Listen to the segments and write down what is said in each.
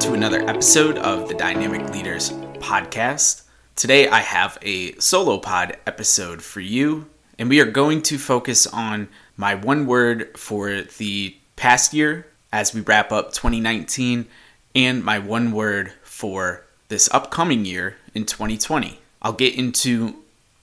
to another episode of the Dynamic Leaders Podcast. Today I have a solo pod episode for you, and we are going to focus on my one word for the past year as we wrap up 2019 and my one word for this upcoming year in 2020. I'll get into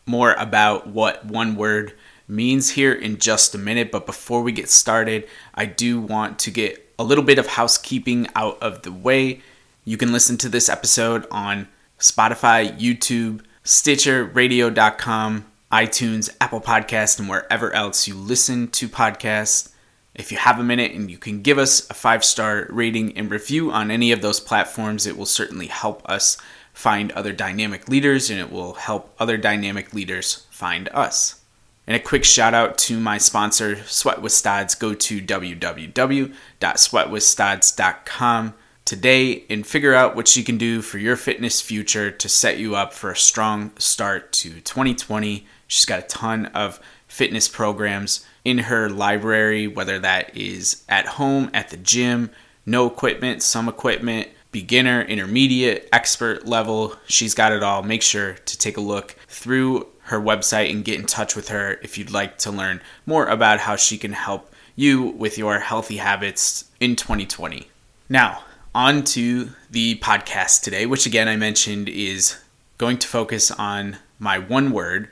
more about what one word means here in just a minute, but before we get started, I do want to get a little bit of housekeeping out of the way. You can listen to this episode on Spotify, YouTube, Stitcher, radio.com, iTunes, Apple Podcast, and wherever else you listen to podcasts. If you have a minute and you can give us a five star rating and review on any of those platforms, it will certainly help us find other dynamic leaders and it will help other dynamic leaders find us. And a quick shout out to my sponsor, Sweat with Stods. Go to www.sweatwithstods.com today and figure out what you can do for your fitness future to set you up for a strong start to 2020. She's got a ton of fitness programs in her library, whether that is at home, at the gym, no equipment, some equipment, beginner, intermediate, expert level. She's got it all. Make sure to take a look through her website and get in touch with her if you'd like to learn more about how she can help you with your healthy habits in 2020. Now, on to the podcast today, which again I mentioned is going to focus on my one word.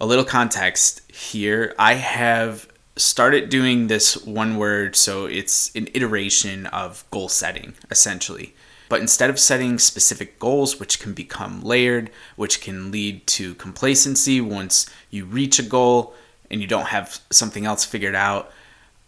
A little context here. I have started doing this one word, so it's an iteration of goal setting, essentially. But instead of setting specific goals, which can become layered, which can lead to complacency once you reach a goal and you don't have something else figured out,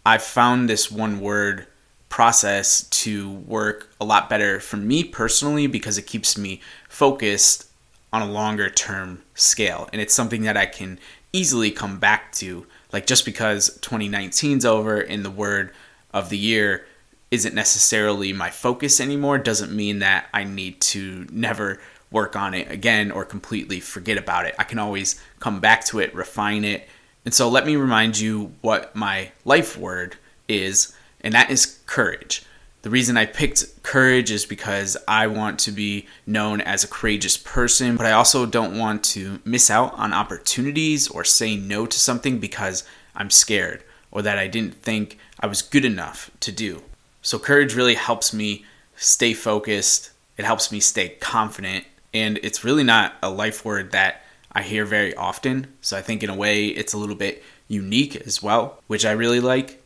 I've found this one word process to work a lot better for me personally because it keeps me focused on a longer term scale. And it's something that I can easily come back to. Like just because 2019's over and the word of the year isn't necessarily my focus anymore doesn't mean that I need to never work on it again or completely forget about it. I can always come back to it, refine it. And so let me remind you what my life word is, and that is courage. The reason I picked courage is because I want to be known as a courageous person, but I also don't want to miss out on opportunities or say no to something because I'm scared or that I didn't think I was good enough to do. So courage really helps me stay focused. It helps me stay confident. And it's really not a life word that I hear very often. So I think in a way it's a little bit unique as well, which I really like.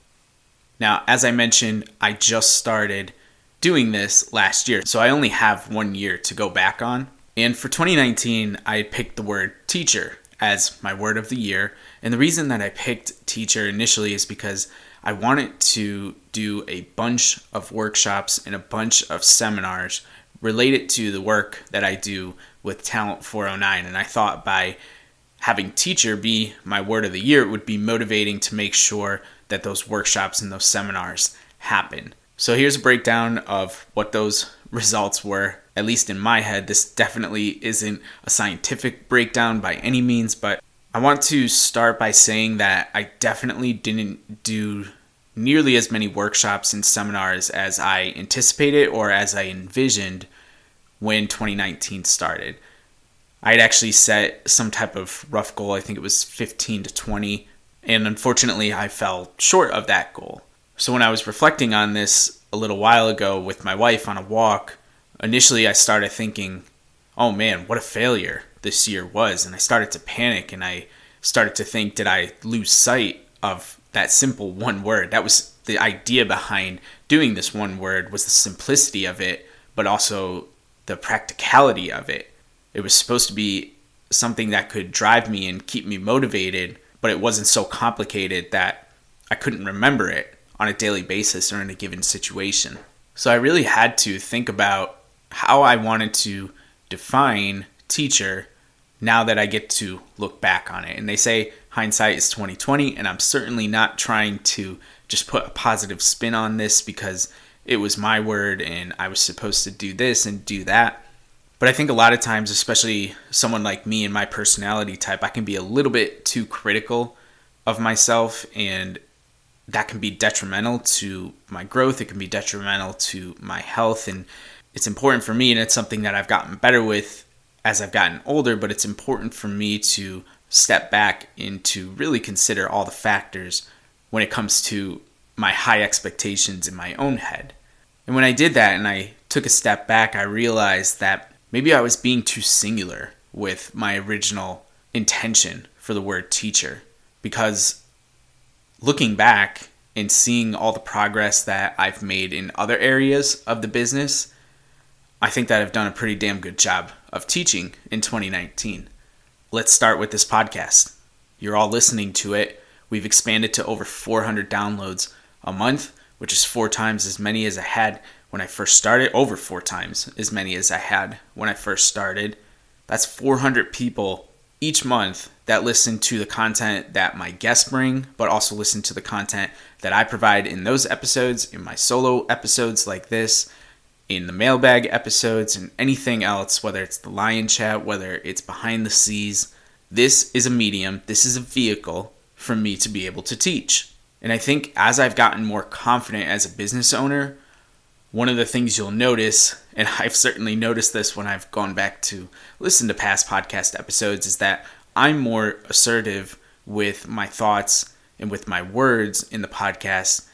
Now, as I mentioned, I just started doing this last year. So I only have one year to go back on. And for 2019, I picked the word teacher as my word of the year. And the reason that I picked teacher initially is because I wanted to do a bunch of workshops and a bunch of seminars related to the work that I do with Talent 409. And I thought by having teacher be my word of the year, it would be motivating to make sure that those workshops and those seminars happen. So here's a breakdown of what those results were. At least in my head, this definitely isn't a scientific breakdown by any means, but I want to start by saying that I definitely didn't do nearly as many workshops and seminars as I anticipated or as I envisioned when 2019 started. I had actually set some type of rough goal, I think it was 15 to 20, and unfortunately I fell short of that goal. So when I was reflecting on this a little while ago with my wife on a walk, initially I started thinking, oh man, what a failure this year was. And I started to panic and I started to think, did I lose sight of that simple one word? That was the idea behind doing this one word was the simplicity of it, but also the practicality of it. It was supposed to be something that could drive me and keep me motivated, but it wasn't so complicated that I couldn't remember it on a daily basis or in a given situation. So I really had to think about how I wanted to define teacher now that I get to look back on it. And they say hindsight is 2020, and I'm certainly not trying to just put a positive spin on this because it was my word and I was supposed to do this and do that. But I think a lot of times, especially someone like me and my personality type, I can be a little bit too critical of myself and that can be detrimental to my growth. It can be detrimental to my health and it's important for me and it's something that I've gotten better with as I've gotten older, but it's important for me to step back and to really consider all the factors when it comes to my high expectations in my own head. And when I did that and I took a step back, I realized that maybe I was being too singular with my original intention for the word teacher. Because looking back and seeing all the progress that I've made in other areas of the business, I think that I've done a pretty damn good job of teaching in 2019. Let's start with this podcast. You're all listening to it. We've expanded to over 400 downloads a month, which is four times as many as I had when I first started, over four times as many as I had when I first started. That's 400 people each month that listen to the content that my guests bring, but also listen to the content that I provide in those episodes, in my solo episodes like this, in the mailbag episodes, and anything else, whether it's the Lion Chat, whether it's behind the scenes. This is a medium, this is a vehicle for me to be able to teach. And I think as I've gotten more confident as a business owner, one of the things you'll notice, and I've certainly noticed this when I've gone back to listen to past podcast episodes, is that I'm more assertive with my thoughts and with my words in the podcast.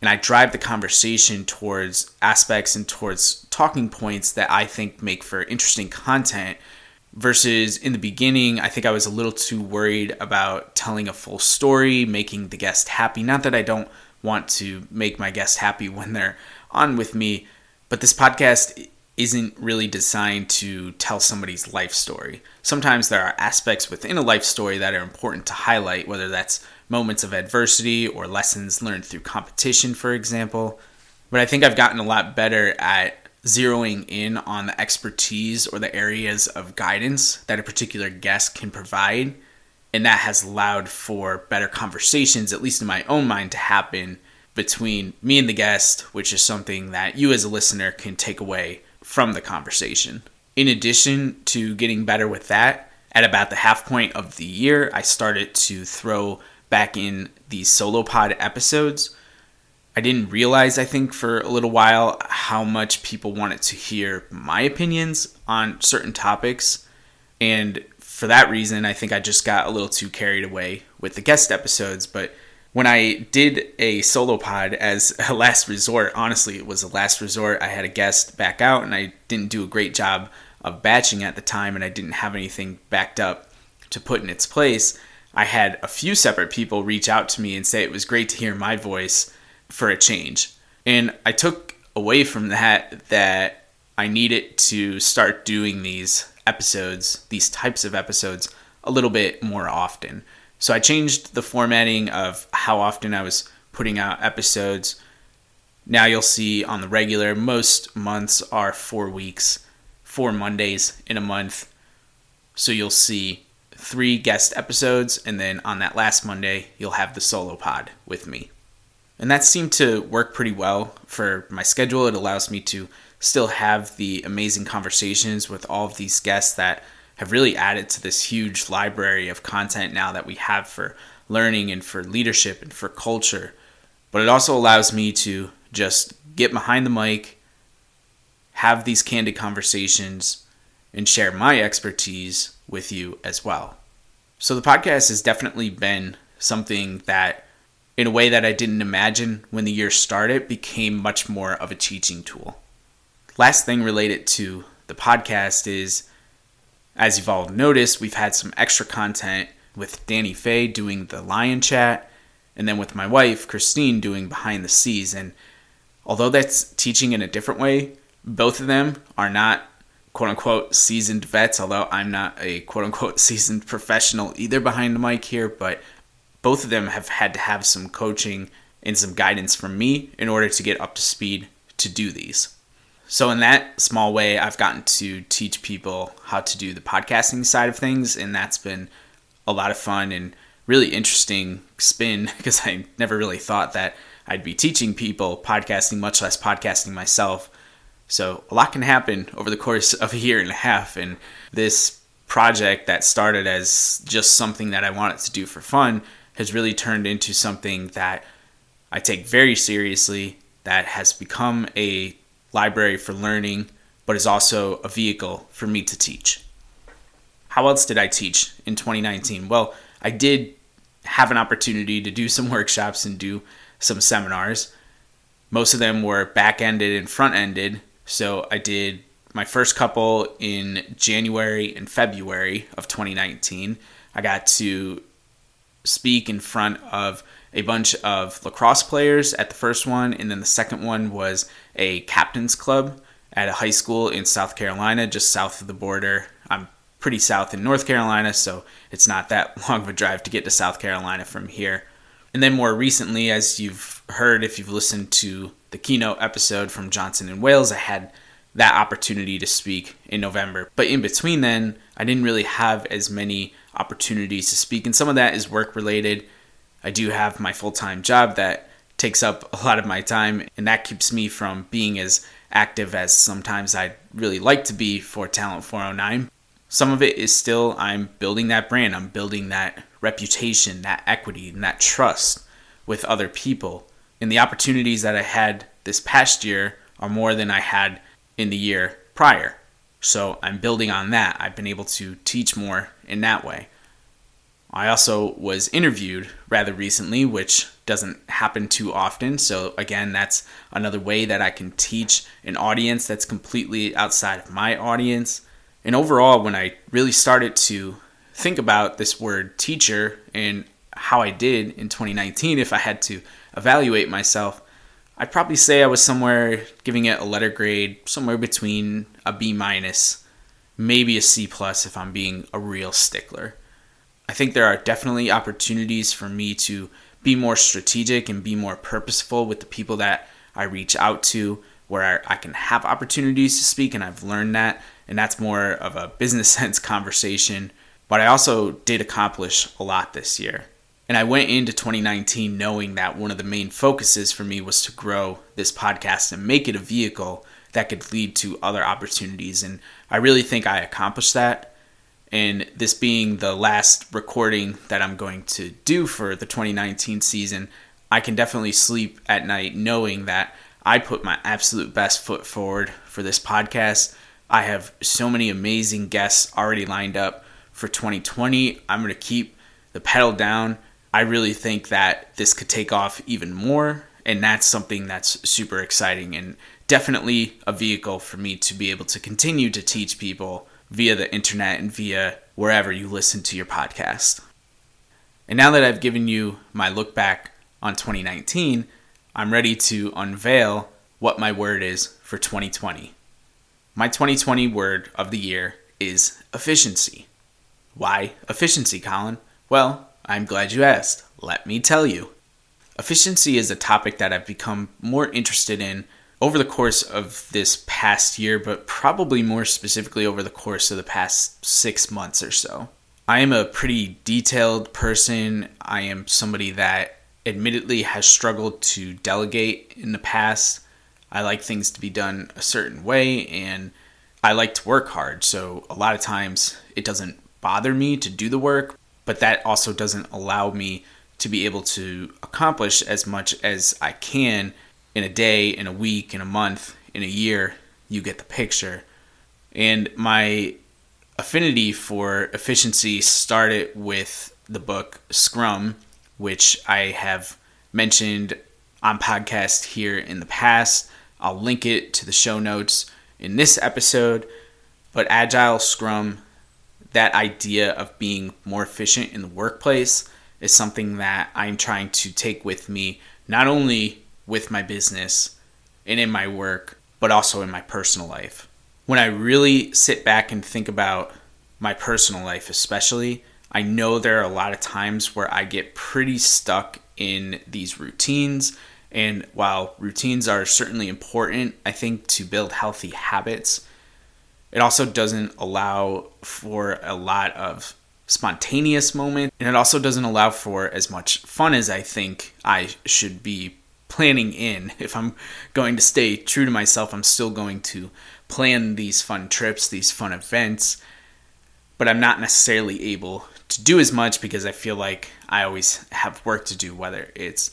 And I drive the conversation towards aspects and towards talking points that I think make for interesting content. Versus in the beginning, I think I was a little too worried about telling a full story, making the guest happy. Not that I don't want to make my guests happy when they're on with me, but this podcast isn't really designed to tell somebody's life story. Sometimes there are aspects within a life story that are important to highlight, whether that's moments of adversity or lessons learned through competition, for example. But I think I've gotten a lot better at zeroing in on the expertise or the areas of guidance that a particular guest can provide. And that has allowed for better conversations, at least in my own mind, to happen between me and the guest, which is something that you as a listener can take away from the conversation. In addition to getting better with that, at about the half point of the year, I started to throw back in these solo pod episodes. I didn't realize, I think, for a little while how much people wanted to hear my opinions on certain topics. And for that reason, I think I just got a little too carried away with the guest episodes. But when I did a solo pod as a last resort, honestly, it was a last resort. I had a guest back out and I didn't do a great job of batching at the time and I didn't have anything backed up to put in its place. I had a few separate people reach out to me and say it was great to hear my voice for a change. And I took away from that that I needed to start doing these episodes, these types of episodes, a little bit more often. So I changed the formatting of how often I was putting out episodes. Now you'll see on the regular, most months are four weeks, four Mondays in a month. So you'll see three guest episodes, and then on that last Monday, you'll have the solo pod with me. And that seemed to work pretty well for my schedule. It allows me to still have the amazing conversations with all of these guests that have really added to this huge library of content now that we have for learning and for leadership and for culture. But it also allows me to just get behind the mic, have these candid conversations, and share my expertise with you as well. So the podcast has definitely been something that, in a way that I didn't imagine when the year started, became much more of a teaching tool. Last thing related to the podcast is as you've all noticed, we've had some extra content with Danny Fay doing the Lion Chat, and then with my wife, Christine, doing Behind the Scenes. And although that's teaching in a different way, both of them are not quote unquote seasoned vets, although I'm not a quote unquote seasoned professional either behind the mic here, but both of them have had to have some coaching and some guidance from me in order to get up to speed to do these. So, in that small way, I've gotten to teach people how to do the podcasting side of things, and that's been a lot of fun and really interesting spin because I never really thought that I'd be teaching people podcasting, much less podcasting myself. So, a lot can happen over the course of a year and a half, and this project that started as just something that I wanted to do for fun has really turned into something that I take very seriously that has become a library for learning, but is also a vehicle for me to teach. How else did I teach in 2019? Well, I did have an opportunity to do some workshops and do some seminars. Most of them were back ended and front ended. So I did my first couple in January and February of 2019. I got to speak in front of a bunch of lacrosse players at the first one, and then the second one was a captain's club at a high school in South Carolina, just south of the border. I'm pretty south in North Carolina, so it's not that long of a drive to get to South Carolina from here. And then more recently, as you've heard if you've listened to the keynote episode from Johnson and Wales, I had that opportunity to speak in November. But in between then, I didn't really have as many opportunities to speak, and some of that is work related. I do have my full time job that takes up a lot of my time, and that keeps me from being as active as sometimes I'd really like to be for Talent 409. Some of it is still I'm building that brand, I'm building that reputation, that equity, and that trust with other people. And the opportunities that I had this past year are more than I had in the year prior. So I'm building on that. I've been able to teach more in that way. I also was interviewed rather recently, which doesn't happen too often. So, again, that's another way that I can teach an audience that's completely outside of my audience. And overall, when I really started to think about this word teacher and how I did in 2019, if I had to evaluate myself, I'd probably say I was somewhere giving it a letter grade, somewhere between a B minus, maybe a C plus if I'm being a real stickler. I think there are definitely opportunities for me to be more strategic and be more purposeful with the people that I reach out to, where I can have opportunities to speak, and I've learned that. And that's more of a business sense conversation. But I also did accomplish a lot this year. And I went into 2019 knowing that one of the main focuses for me was to grow this podcast and make it a vehicle that could lead to other opportunities. And I really think I accomplished that. And this being the last recording that I'm going to do for the 2019 season, I can definitely sleep at night knowing that I put my absolute best foot forward for this podcast. I have so many amazing guests already lined up for 2020. I'm going to keep the pedal down I really think that this could take off even more. And that's something that's super exciting and definitely a vehicle for me to be able to continue to teach people via the internet and via wherever you listen to your podcast. And now that I've given you my look back on 2019, I'm ready to unveil what my word is for 2020. My 2020 word of the year is efficiency. Why efficiency, Colin? Well, I'm glad you asked. Let me tell you. Efficiency is a topic that I've become more interested in over the course of this past year, but probably more specifically over the course of the past six months or so. I am a pretty detailed person. I am somebody that admittedly has struggled to delegate in the past. I like things to be done a certain way and I like to work hard. So a lot of times it doesn't bother me to do the work, but that also doesn't allow me to be able to accomplish as much as I can in a day, in a week, in a month, in a year. You get the picture. And my affinity for efficiency started with the book Scrum, which I have mentioned on podcast here in the past. I'll link it to the show notes in this episode. But Agile Scrum that idea of being more efficient in the workplace is something that I'm trying to take with me, not only with my business and in my work, but also in my personal life. When I really sit back and think about my personal life, especially, I know there are a lot of times where I get pretty stuck in these routines. And while routines are certainly important, I think to build healthy habits, it also doesn't allow for a lot of spontaneous moment and it also doesn't allow for as much fun as I think I should be planning in. If I'm going to stay true to myself, I'm still going to plan these fun trips, these fun events, but I'm not necessarily able to do as much because I feel like I always have work to do, whether it's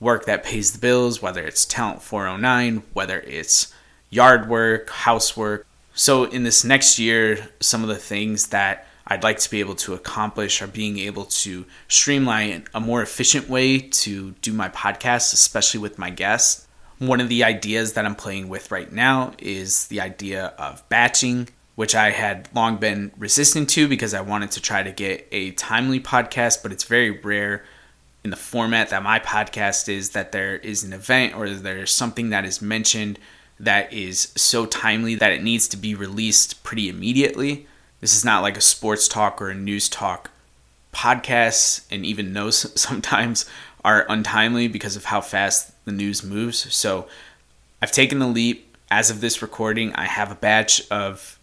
work that pays the bills, whether it's Talent 409, whether it's yard work, housework. So, in this next year, some of the things that I'd like to be able to accomplish are being able to streamline a more efficient way to do my podcast, especially with my guests. One of the ideas that I'm playing with right now is the idea of batching, which I had long been resistant to because I wanted to try to get a timely podcast, but it's very rare in the format that my podcast is that there is an event or there's something that is mentioned that is so timely that it needs to be released pretty immediately. This is not like a sports talk or a news talk. Podcasts and even those sometimes are untimely because of how fast the news moves. So I've taken the leap. As of this recording, I have a batch of,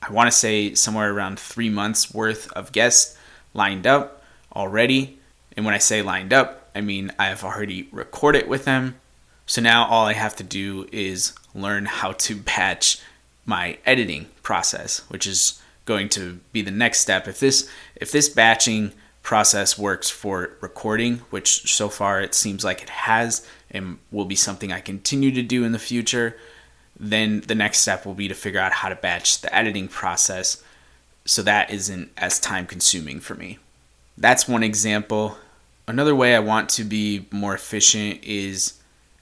I want to say, somewhere around three months worth of guests lined up already. And when I say lined up, I mean I have already recorded with them. So now all I have to do is learn how to batch my editing process, which is going to be the next step. If this if this batching process works for recording, which so far it seems like it has and will be something I continue to do in the future, then the next step will be to figure out how to batch the editing process so that isn't as time consuming for me. That's one example. Another way I want to be more efficient is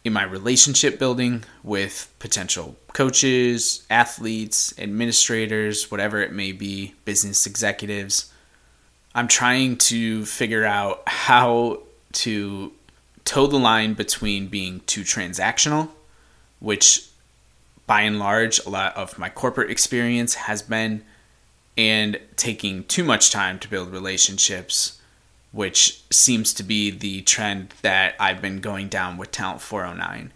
in my relationship building with potential coaches, athletes, administrators, whatever it may be, business executives. I'm trying to figure out how to toe the line between being too transactional, which by and large a lot of my corporate experience has been, and taking too much time to build relationships which seems to be the trend that I've been going down with Talent 409.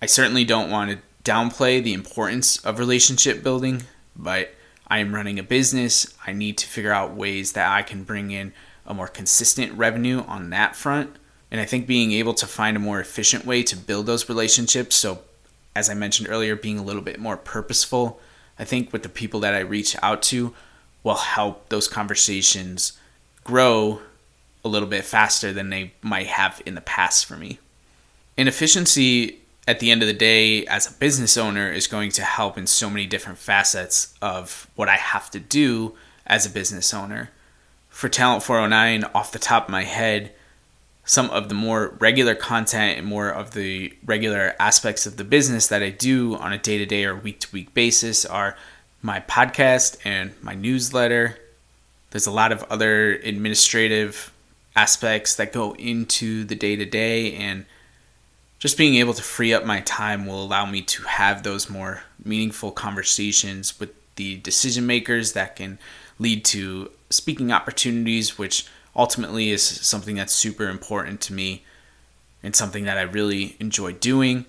I certainly don't want to downplay the importance of relationship building, but I am running a business. I need to figure out ways that I can bring in a more consistent revenue on that front. And I think being able to find a more efficient way to build those relationships, so as I mentioned earlier, being a little bit more purposeful, I think with the people that I reach out to will help those conversations grow a little bit faster than they might have in the past for me. And efficiency at the end of the day as a business owner is going to help in so many different facets of what I have to do as a business owner. For Talent 409, off the top of my head, some of the more regular content and more of the regular aspects of the business that I do on a day to day or week to week basis are my podcast and my newsletter. There's a lot of other administrative aspects that go into the day to day and just being able to free up my time will allow me to have those more meaningful conversations with the decision makers that can lead to speaking opportunities which ultimately is something that's super important to me and something that I really enjoy doing.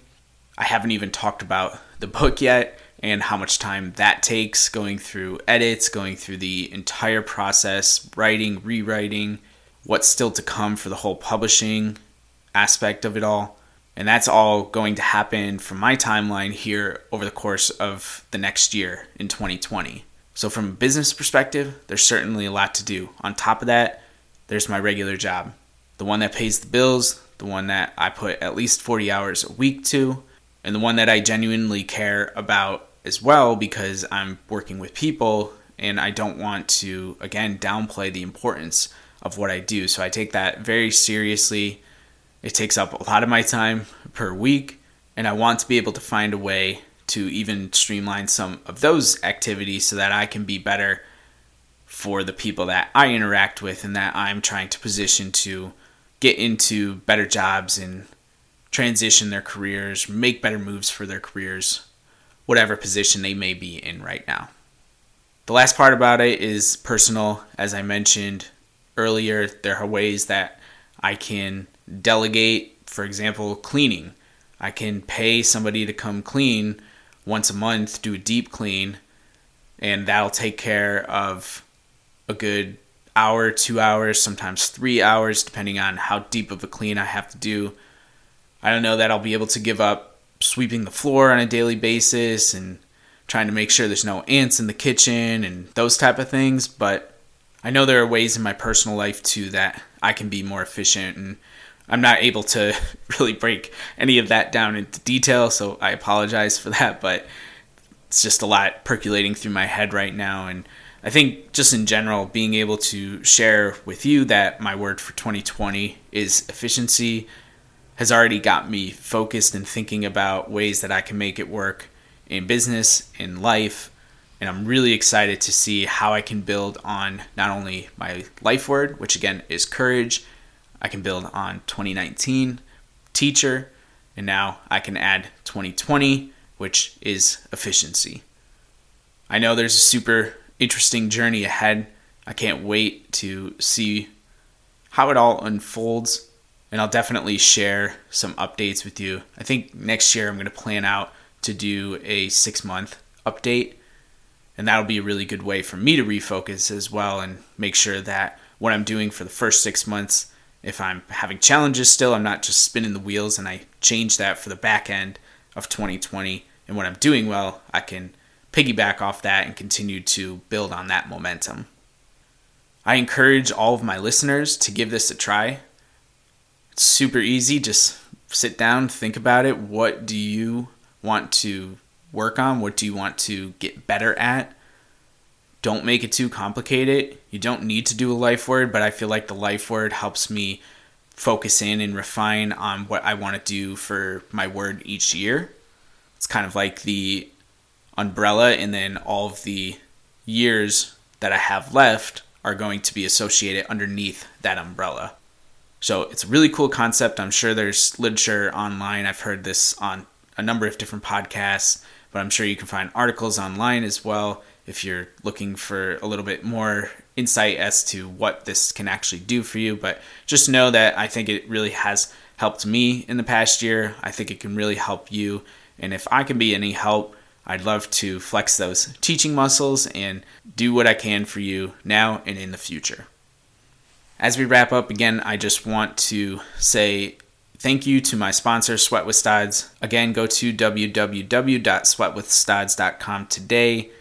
I haven't even talked about the book yet and how much time that takes going through edits, going through the entire process, writing, rewriting, what's still to come for the whole publishing aspect of it all. And that's all going to happen from my timeline here over the course of the next year in 2020. So, from a business perspective, there's certainly a lot to do. On top of that, there's my regular job the one that pays the bills, the one that I put at least 40 hours a week to, and the one that I genuinely care about as well because I'm working with people and I don't want to, again, downplay the importance of what I do. So I take that very seriously. It takes up a lot of my time per week, and I want to be able to find a way to even streamline some of those activities so that I can be better for the people that I interact with and that I'm trying to position to get into better jobs and transition their careers, make better moves for their careers, whatever position they may be in right now. The last part about it is personal. As I mentioned, earlier, there are ways that I can delegate, for example, cleaning. I can pay somebody to come clean once a month, do a deep clean, and that'll take care of a good hour, two hours, sometimes three hours, depending on how deep of a clean I have to do. I don't know that I'll be able to give up sweeping the floor on a daily basis and trying to make sure there's no ants in the kitchen and those type of things, but I know there are ways in my personal life too that I can be more efficient and I'm not able to really break any of that down into detail, so I apologize for that, but it's just a lot percolating through my head right now. And I think just in general, being able to share with you that my word for 2020 is efficiency has already got me focused and thinking about ways that I can make it work in business, in life. And I'm really excited to see how I can build on not only my life word, which again is courage, I can build on 2019, teacher, and now I can add 2020, which is efficiency. I know there's a super interesting journey ahead. I can't wait to see how it all unfolds, and I'll definitely share some updates with you. I think next year I'm going to plan out to do a six month update, and that'll be a really good way for me to refocus as well and make sure that what I'm doing for the first six months if I'm having challenges still, I'm not just spinning the wheels and I change that for the back end of 2020. And when I'm doing well, I can piggyback off that and continue to build on that momentum. I encourage all of my listeners to give this a try. It's super easy. Just sit down, think about it. What do you want to work on? What do you want to get better at? don't make it too complicated. You don't need to do a life word, but I feel like the life word helps me focus in and refine on what I want to do for my word each year. It's kind of like the umbrella, and then all of the years that I have left are going to be associated underneath that umbrella. So it's a really cool concept. I'm sure there's literature online. I've heard this on a number of different podcasts, but I'm sure you can find articles online as well if you're looking for a little bit more insight as to what this can actually do for you. But just know that I think it really has helped me in the past year. I think it can really help you. And if I can be any help, I'd love to flex those teaching muscles and do what I can for you now and in the future. As we wrap up, again, I just want to say thank you to my sponsor, Sweat with Stods. Again, go to www.sweatwithstods.com today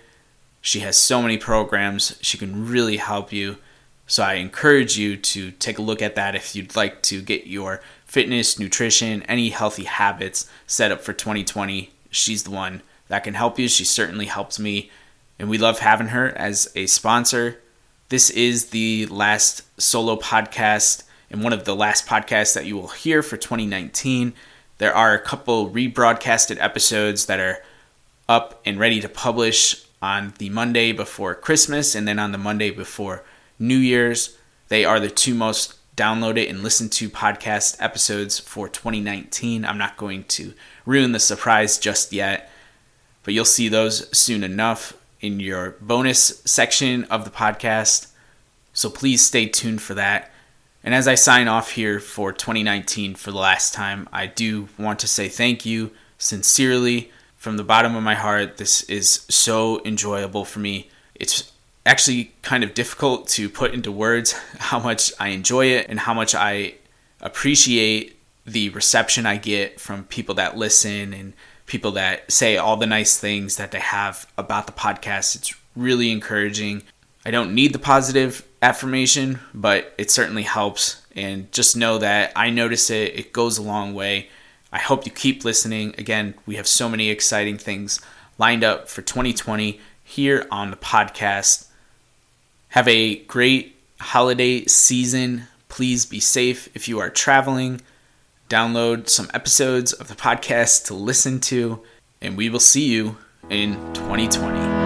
she has so many programs. She can really help you. So I encourage you to take a look at that if you'd like to get your fitness, nutrition, any healthy habits set up for 2020. She's the one that can help you. She certainly helps me, and we love having her as a sponsor. This is the last solo podcast and one of the last podcasts that you will hear for 2019. There are a couple rebroadcasted episodes that are up and ready to publish on the Monday before Christmas and then on the Monday before New Year's. They are the two most downloaded and listened to podcast episodes for 2019. I'm not going to ruin the surprise just yet, but you'll see those soon enough in your bonus section of the podcast. So please stay tuned for that. And as I sign off here for 2019 for the last time, I do want to say thank you sincerely from the bottom of my heart. This is so enjoyable for me. It's actually kind of difficult to put into words how much I enjoy it and how much I appreciate the reception I get from people that listen and people that say all the nice things that they have about the podcast. It's really encouraging. I don't need the positive affirmation, but it certainly helps. And just know that I notice it, it goes a long way. I hope you keep listening. Again, we have so many exciting things lined up for 2020 here on the podcast. Have a great holiday season. Please be safe if you are traveling. Download some episodes of the podcast to listen to, and we will see you in 2020.